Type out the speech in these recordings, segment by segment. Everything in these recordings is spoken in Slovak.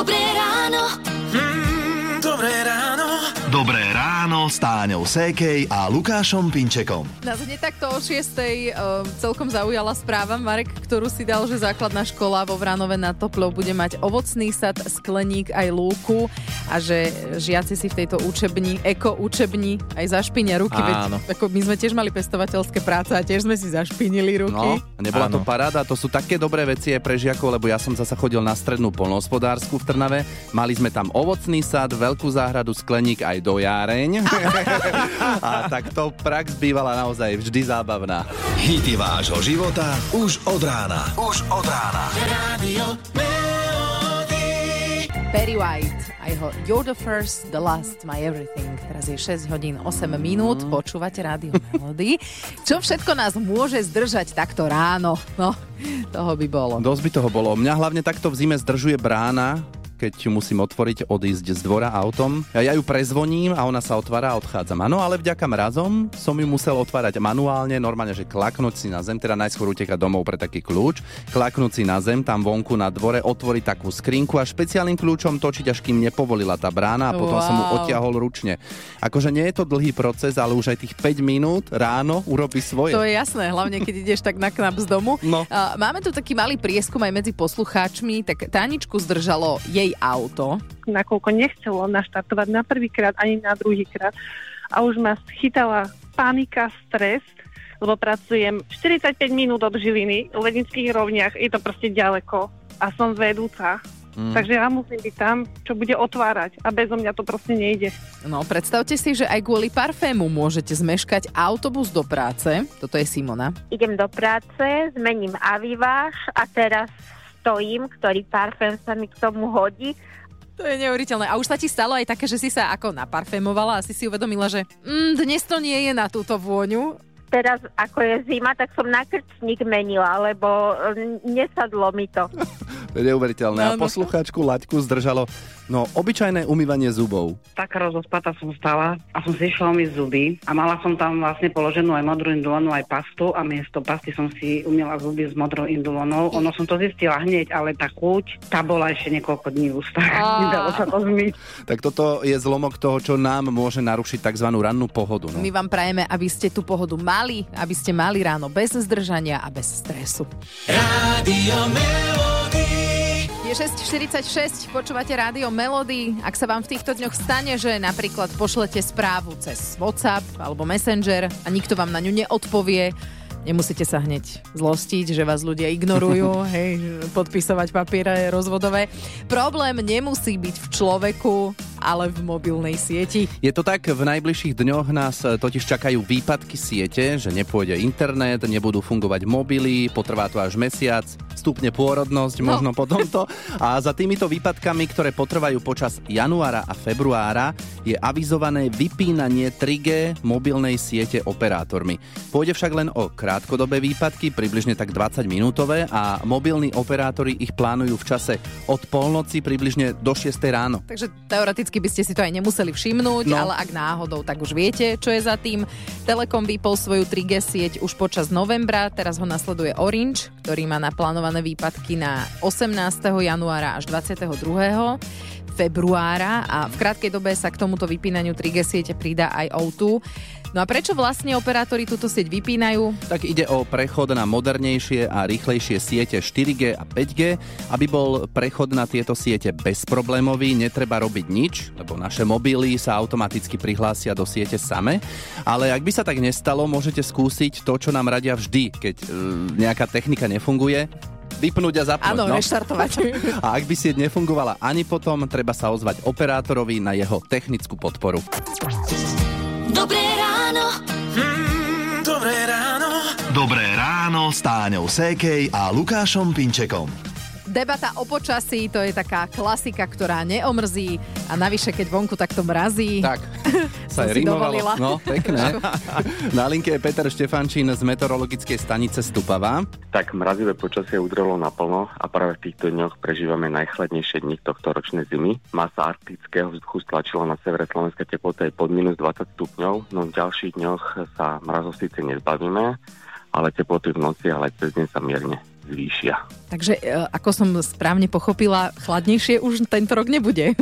Dobré s Táňou Sékej a Lukášom Pinčekom. Nás hneď takto o 6. Uh, celkom zaujala správa, Marek, ktorú si dal, že základná škola vo Vranove na Toplov bude mať ovocný sad, skleník aj lúku a že žiaci si v tejto učebni, eko učebni aj zašpinia ruky. Áno. Veď, ako my sme tiež mali pestovateľské práce a tiež sme si zašpinili ruky. No, nebola Áno. to paráda, to sú také dobré veci aj pre žiakov, lebo ja som zasa chodil na strednú polnohospodársku v Trnave, mali sme tam ovocný sad, veľkú záhradu, skleník aj dojáreň. a takto prax bývala naozaj vždy zábavná. Hity vášho života už od rána. Už od rána. Radio Melody. Perry White a jeho You're the first, the last, my everything. Teraz je 6 hodín 8 minút, počúvate rádio Melody. Čo všetko nás môže zdržať takto ráno? No, toho by bolo. Dosť by toho bolo. Mňa hlavne takto v zime zdržuje brána, keď ju musím otvoriť, odísť z dvora autom. Ja, ja ju prezvoním a ona sa otvára a odchádzam. Áno, ale vďaka mrazom som ju musel otvárať manuálne, normálne, že klaknúť si na zem, teda najskôr utekať domov pre taký kľúč, klaknúť si na zem, tam vonku na dvore, otvoriť takú skrinku a špeciálnym kľúčom točiť, až kým nepovolila tá brána a potom som mu Wow. odtiahol ručne. Akože nie je to dlhý proces, ale už aj tých 5 minút ráno urobí svoje. To je jasné, hlavne keď ideš tak na knap z domu. No. Máme tu taký malý prieskum aj medzi poslucháčmi, tak Táničku zdržalo jej auto. nakoľko nechcelo naštartovať na prvýkrát ani na druhýkrát. A už ma chytala panika, stres, lebo pracujem 45 minút od Žiliny v Lednických rovniach, je to proste ďaleko a som vedúca. Mm. Takže ja musím byť tam, čo bude otvárať a bezo mňa to proste nejde. No, predstavte si, že aj kvôli parfému môžete zmeškať autobus do práce. Toto je Simona. idem do práce, zmením aviváž a teraz stojím, ktorý parfém sa mi k tomu hodí. To je neuveriteľné. A už sa ti stalo aj také, že si sa ako naparfémovala a si si uvedomila, že mm, dnes to nie je na túto vôňu. Teraz, ako je zima, tak som na krčník menila, lebo mm, nesadlo mi to. To je neuveriteľné. A poslucháčku Laďku zdržalo no, obyčajné umývanie zubov. taká rozospata som stala a som si išla umyť zuby a mala som tam vlastne položenú aj modrú indulónu, aj pastu a miesto pasty som si umila zuby s modrou indulónou. Ono som to zistila hneď, ale tá chuť, tá bola ešte niekoľko dní v ústach. Nedalo sa to zmyť. Tak toto je zlomok toho, čo nám môže narušiť tzv. rannú pohodu. No. My vám prajeme, aby ste tú pohodu mali, aby ste mali ráno bez zdržania a bez stresu. Radio Melody. Je 6.46, počúvate rádio Melody. Ak sa vám v týchto dňoch stane, že napríklad pošlete správu cez WhatsApp alebo Messenger a nikto vám na ňu neodpovie, nemusíte sa hneď zlostiť, že vás ľudia ignorujú, hej, podpisovať papiere rozvodové. Problém nemusí byť v človeku, ale v mobilnej sieti. Je to tak, v najbližších dňoch nás e, totiž čakajú výpadky siete, že nepôjde internet, nebudú fungovať mobily, potrvá to až mesiac, stupne pôrodnosť No. možno po tomto. A za týmito výpadkami, ktoré potrvajú počas januára a februára, je avizované vypínanie 3G mobilnej siete operátormi. Pôjde však len o krátkodobé výpadky, približne tak 20 minútové a mobilní operátori ich plánujú v čase od polnoci približne do 6 ráno. Takže teoreticky by ste si to aj nemuseli všimnúť, No. ale ak náhodou, tak už viete, čo je za tým. Telekom vypol svoju 3G sieť už počas novembra, teraz ho nasleduje Orange, ktorý má naplánované výpadky na 18. januára až 22 februára a v krátkej dobe sa k tomuto vypínaniu 3G siete pridá aj O2. No a prečo vlastne operátori túto sieť vypínajú? Tak ide o prechod na modernejšie a rýchlejšie siete 4G a 5G. Aby bol prechod na tieto siete bezproblémový, netreba robiť nič, lebo naše mobily sa automaticky prihlásia do siete same. Ale ak by sa tak nestalo, môžete skúsiť to, čo nám radia vždy, keď e, nejaká technika nefunguje. Vypnúť a zapnúť. Áno, no. reštartovať. A ak by sieť nefungovala ani potom, treba sa ozvať operátorovi na jeho technickú podporu. Dobré ráno. Mm, dobré ráno. Dobré ráno s Táňou Sékej a Lukášom Pinčekom. Debata o počasí, to je taká klasika, ktorá neomrzí a navyše, keď vonku takto mrazí. Tak, sa Som si rimovalo. No, pekné. Na linke je Peter Štefančín z meteorologickej stanice Stupava. Tak mrazivé počasie udrelo naplno a práve v týchto dňoch prežívame najchladnejšie dni tohto ročnej zimy. Masa arktického vzduchu stlačila na severe Slovenska teplota je pod minus 20 stupňov, no v ďalších dňoch sa mrazov síce nezbavíme, ale teploty v noci, ale aj cez deň sa mierne zvýšia. Takže e, ako som správne pochopila, chladnejšie už tento rok nebude.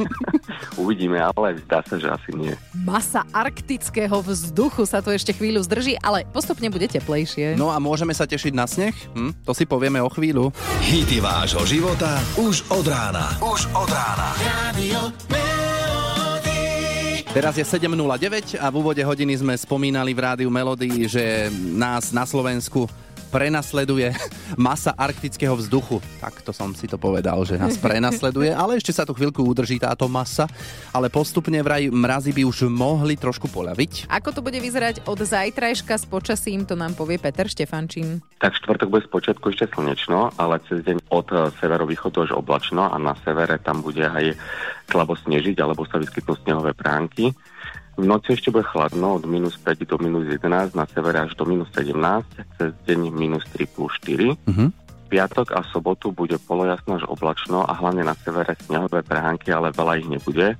Uvidíme, ale zdá sa, že asi nie. Masa arktického vzduchu sa to ešte chvíľu zdrží, ale postupne bude teplejšie. No a môžeme sa tešiť na sneh? Hm? To si povieme o chvíľu. Hity vášho života už od rána. Už od rána. Radio. Teraz je 7.09 a v úvode hodiny sme spomínali v rádiu Melody, že nás na Slovensku prenasleduje masa arktického vzduchu. Takto som si to povedal, že nás prenasleduje, ale ešte sa tu chvíľku udrží táto masa, ale postupne vraj mrazy by už mohli trošku poľaviť. Ako to bude vyzerať od zajtrajška s počasím, to nám povie Peter Štefančín. Tak štvrtok bude spočiatku ešte slnečno, ale cez deň od eh, severovýchodu až oblačno a na severe tam bude aj slabo snežiť alebo sa vyskytnú snehové pránky. V noci ešte bude chladno od minus 5 do minus 11, na severe až do minus 17, cez deň minus 3 plus 4. Mhm. Piatok a sobotu bude polojasno až oblačno a hlavne na severe snehové prehánky, ale veľa ich nebude.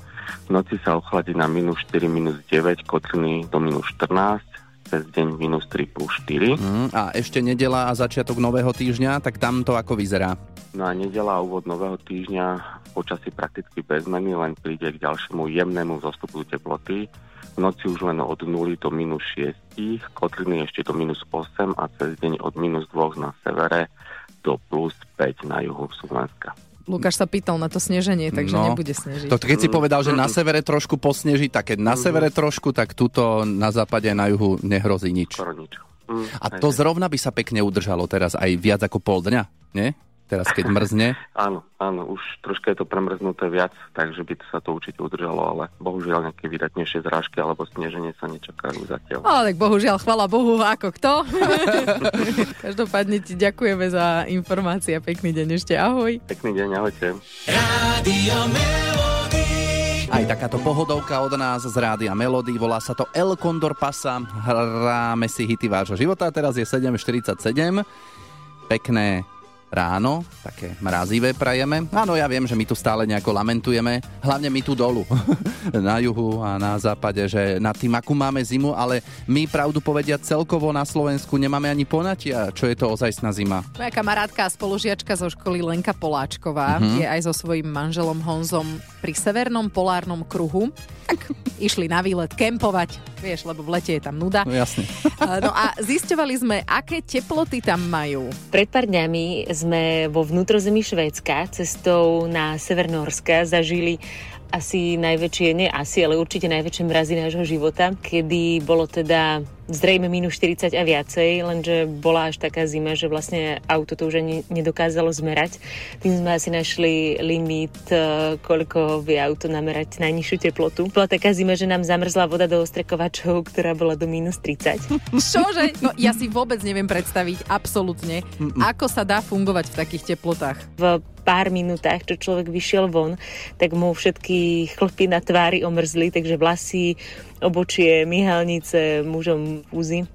V noci sa ochladí na minus 4, minus 9, kotliny do minus 14, cez deň minus 3 plus 4. Mm, a ešte nedela a začiatok nového týždňa, tak tam to ako vyzerá. No a nedela a úvod nového týždňa počasí prakticky bez zmeny, len príde k ďalšiemu jemnému zostupu teploty. V noci už len od 0 do minus 6, kotliny ešte do minus 8 a cez deň od minus 2 na severe do plus 5 na juhu Slovenska. Lukáš sa pýtal na to sneženie, takže No. nebude snežiť. To keď si povedal, že na severe trošku posneží, tak keď na severe trošku, tak tuto na západe a na juhu nehrozí nič. Skoro nič. Mm, A to zrovna by sa pekne udržalo teraz aj viac ako pol dňa, nie? Teraz keď mrzne. Áno, áno, už troška je to premrznuté viac, takže by sa to určite udržalo, ale bohužiaľ nejaké vydatnejšie zrážky alebo sneženie sa nečakajú zatiaľ. Ale tak bohužiaľ, chvala Bohu, ako kto. Každopádne ti ďakujeme za informácie a pekný deň ešte. Ahoj. Pekný deň, ahojte. Melody. Aj takáto pohodovka od nás z Rádia Melody, volá sa to El Condor Pasa, hráme si hity vášho života, teraz je 7.47, pekné ráno, také mrazivé prajeme. Áno, ja viem, že my tu stále nejako lamentujeme, hlavne my tu dolu, na juhu a na západe, že nad tým, akú máme zimu, ale my pravdu povedia celkovo na Slovensku nemáme ani ponatia, čo je to ozajstná zima. Moja kamarátka a spolužiačka zo školy Lenka Poláčková Mhm. je aj so svojím manželom Honzom pri severnom polárnom kruhu. Tak išli na výlet kempovať, vieš, lebo v lete je tam nuda. No jasne. No a zisťovali sme, aké teploty tam majú. Pred pár dňami sme vo vnútrozemí Švédska cestou na Severnorska zažili asi najväčšie, nie asi, ale určite najväčšie mrazy nášho života, kedy bolo teda zrejme minus 40 a viacej, lenže bola až taká zima, že vlastne auto to už ani nedokázalo zmerať. Tým sme asi našli limit, eh, koľko vie auto namerať najnižšiu teplotu. Bola taká zima, že nám zamrzla voda do ostrekovačov, ktorá bola do minus 30. Čože? No ja si vôbec neviem predstaviť absolútne, ako sa dá fungovať v takých teplotách. v pár minútach, čo človek vyšiel von, tak mu všetky chlpy na tvári omrzli, takže vlasy, obočie, myhalnice, mužom úzy.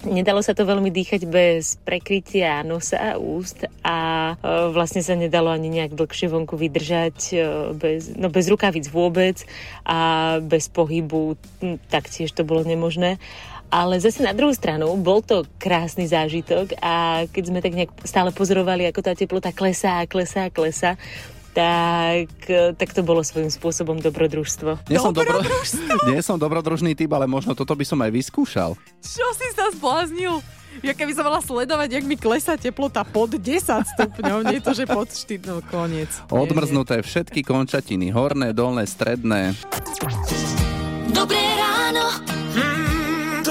Nedalo sa to veľmi dýchať bez prekrytia nosa a úst a e, vlastne sa nedalo ani nejak dlhšie vonku vydržať e, bez, no bez rukavic vôbec a bez pohybu taktiež to bolo nemožné. Ale zase na druhú stranu bol to krásny zážitok a keď sme tak nejak stále pozorovali, ako tá teplota klesá, klesá, klesá, tak, tak to bolo svojím spôsobom dobrodružstvo. Nie som, dobro... Nie som dobrodružný typ, ale možno toto by som aj vyskúšal. Čo si sa zbláznil? Ja keby som mala sledovať, jak mi klesá teplota pod 10 stupňov, nie to, že pod 4, no koniec. Nie, Odmrznuté všetky končatiny, horné, dolné, stredné. Dobré ráno. Mm,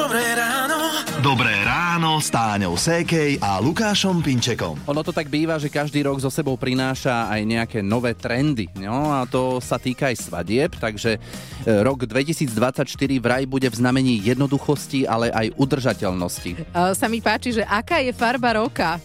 dobré ráno. Dobré ráno s Táňou Sékej a Lukášom Pinčekom. Ono to tak býva, že každý rok so sebou prináša aj nejaké nové trendy. No a to sa týka aj svadieb, takže e, rok 2024 vraj bude v znamení jednoduchosti, ale aj udržateľnosti. Uh, sa mi páči, že aká je farba roka?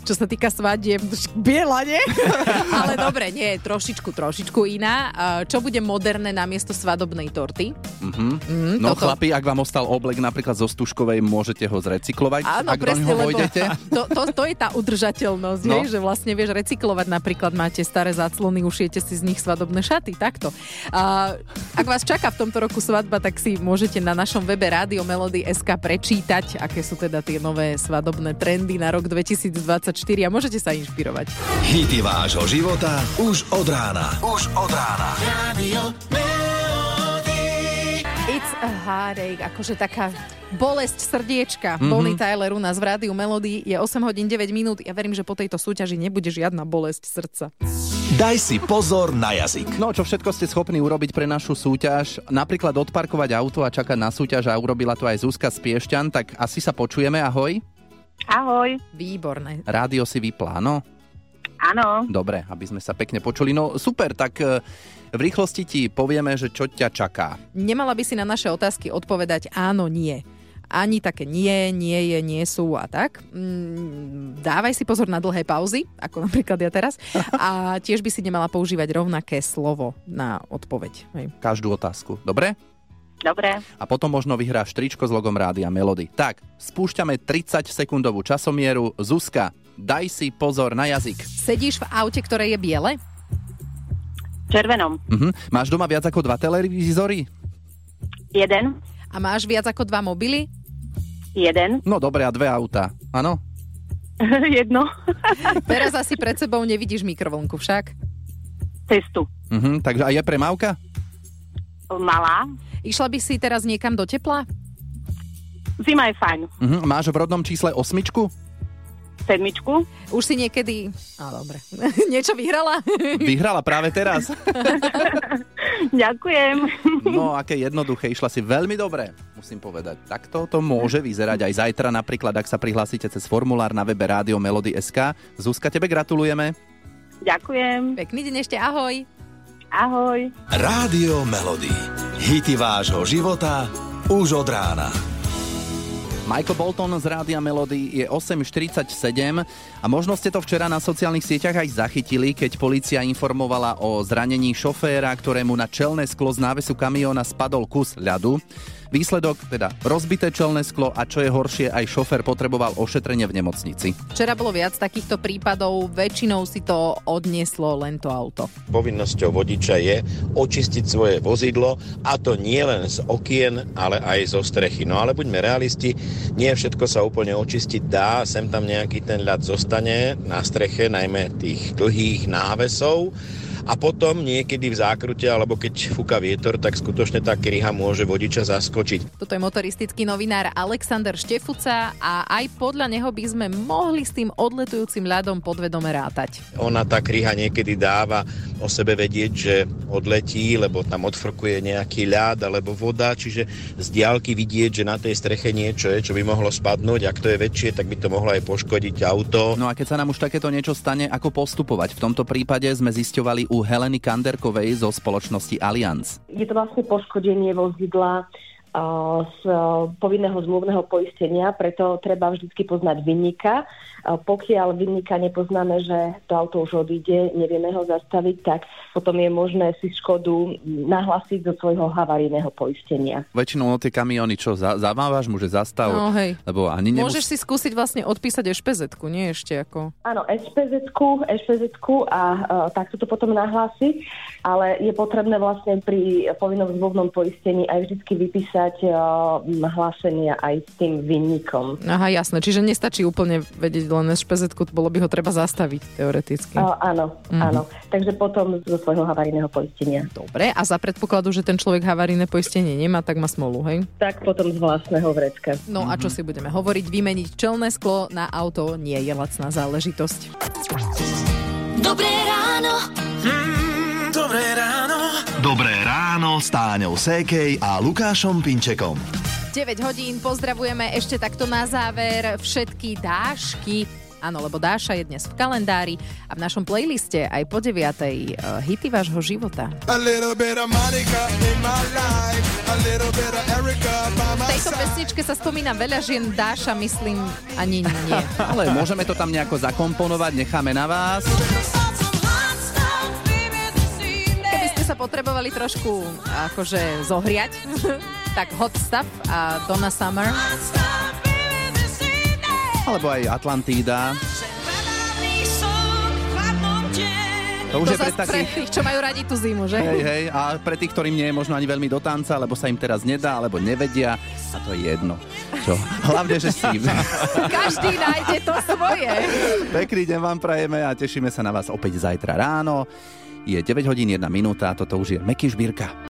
Čo sa týka svadieb, biela, nie? Ale dobre, nie, trošičku, trošičku iná. Uh, čo bude moderné namiesto svadobnej torty? Mhm. Mm, No toto. chlapi, ak vám ostal oblek napríklad zo stužkovej, môžete ho zrecyklovať, Áno, ak do presne, vojdete. to, to, to je tá udržateľnosť, No. že vlastne vieš recyklovať, napríklad máte staré záclony, ušijete si z nich svadobné šaty, takto. A, ak vás čaká v tomto roku svadba, tak si môžete na našom webe Radio Melody SK prečítať, aké sú teda tie nové svadobné trendy na rok 2024. 7.24 a môžete sa inšpirovať. Hity vášho života už od rána. Už od rána. Radio. It's a heartache, akože taká bolesť srdiečka. Mhm. Mm-hmm. Bonnie Tyler u nás v rádiu Melody je 8 hodín 9 minút. Ja verím, že po tejto súťaži nebude žiadna bolesť srdca. Daj si pozor na jazyk. No, čo všetko ste schopní urobiť pre našu súťaž? Napríklad odparkovať auto a čakať na súťaž a urobila to aj Zuzka z Piešťan, tak asi sa počujeme, ahoj. Ahoj. Výborné. Rádio si vyplá, no? Áno. Dobre, aby sme sa pekne počuli. No super, tak e, v rýchlosti ti povieme, že čo ťa čaká. Nemala by si na naše otázky odpovedať áno, nie. Ani také nie, nie je, nie sú a tak. Mm, Dávaj si pozor na dlhé pauzy, ako napríklad ja teraz. A tiež by si nemala používať rovnaké slovo na odpoveď. Hej. Každú otázku, dobre? Dobre. A potom možno vyhráš tričko s logom Rádia Melody. Tak, spúšťame 30 sekundovú časomieru. Zuzka, daj si pozor na jazyk. Sedíš v aute, ktoré je biele? Červenom. Mhm. Máš doma viac ako dva televízory? Jeden. A máš viac ako dva mobily? Jeden. No dobre, a dve auta. Áno? Jedno. Teraz asi pred sebou nevidíš mikrovlnku však. Cestu. Mhm. Takže a je premávka? Malá. Išla by si teraz niekam do tepla? Zima je fajn. Mhm. Máš v rodnom čísle osmičku? Sedmičku. Už si niekedy... Á, dobre. Niečo vyhrala? Vyhrala práve teraz. Ďakujem. No, aké jednoduché, išla si veľmi dobre, musím povedať. Takto to môže vyzerať aj zajtra, napríklad, ak sa prihlásite cez formulár na webe Rádio Melody SK. Zuzka, tebe gratulujeme. Ďakujem. Pekný deň ešte, ahoj. Ahoj. Rádio Melody. Hity vášho života už od rána. Michael Bolton z Rádia Melody je 8.47 a možno ste to včera na sociálnych sieťach aj zachytili, keď policia informovala o zranení šoféra, ktorému na čelné sklo z návesu kamióna spadol kus ľadu. Výsledok, teda rozbité čelné sklo a čo je horšie, aj šofér potreboval ošetrenie v nemocnici. Včera bolo viac takýchto prípadov, väčšinou si to odnieslo len to auto. Povinnosťou vodiča je očistiť svoje vozidlo a to nie len z okien, ale aj zo strechy. No ale buďme realisti, nie všetko sa úplne očistiť dá, sem tam nejaký ten ľad zostane na streche, najmä tých dlhých návesov a potom niekedy v zákrute alebo keď fúka vietor, tak skutočne tá kryha môže vodiča zaskočiť. Toto je motoristický novinár Alexander Štefuca a aj podľa neho by sme mohli s tým odletujúcim ľadom podvedome rátať. Ona tá kryha niekedy dáva o sebe vedieť, že odletí, lebo tam odfrkuje nejaký ľad alebo voda, čiže z diálky vidieť, že na tej streche niečo je, čo by mohlo spadnúť. Ak to je väčšie, tak by to mohlo aj poškodiť auto. No a keď sa nám už takéto niečo stane, ako postupovať? V tomto prípade sme zisťovali u Heleny Kanderkovej zo spoločnosti Allianz. Je to vlastne poškodenie vozidla a, z a, povinného zmluvného poistenia, preto treba vždy poznať vinníka. Pokiaľ vinníka nepoznáme, že to auto už odíde, nevieme ho zastaviť, tak potom je možné si škodu nahlásiť do svojho havarijného poistenia. Väčšinou tie kamiony, čo, za, zamávaš mu, že zastav? No, hej. Lebo ani nemus- Môžeš si skúsiť vlastne odpísať špz nie ešte ako... Áno, SPZ-ku, SPZ-ku a uh, takto to potom nahlásiť, ale je potrebné vlastne pri povinnom zmluvnom poistení aj vždy vypísať uh, hlásenia aj s tým vinníkom. Aha, jasné, čiže nestačí úplne vedieť len špz bolo by ho treba zastaviť teoreticky. Uh, áno, Mhm. áno. Takže potom zo svojho havarijného poistenia. Dobre, a za predpokladu, že ten človek havarijné poistenie nemá, tak má smolu, hej? Tak potom z vlastného vrecka. No a čo si budeme hovoriť, vymeniť čelné sklo na auto nie je lacná záležitosť. Dobré ráno. Mm, dobré ráno. Dobré ráno s Táňou Sékej a Lukášom Pinčekom. 9 hodín, pozdravujeme ešte takto na záver všetky dášky. Áno, lebo Dáša je dnes v kalendári a v našom playliste aj po 9. Uh, hity vášho života. V tejto pesničke sa spomína veľa žien, Dáša myslím ani nie. Ale môžeme to tam nejako zakomponovať, necháme na vás. Keby ste sa potrebovali trošku akože zohriať, tak Hot Stuff a Donna Summer. Alebo aj Atlantída. To už to je pre zas pre takých... tých, čo majú radi tú zimu, že? Hej, hej, a pre tých, ktorým nie je možno ani veľmi do tanca, lebo sa im teraz nedá, alebo nevedia, a to je jedno. Čo? Hlavne, že si... Každý nájde to svoje. Pekný deň vám prajeme a tešíme sa na vás opäť zajtra ráno. Je 9 hodín 1 minúta, toto už je Meky Žbírka.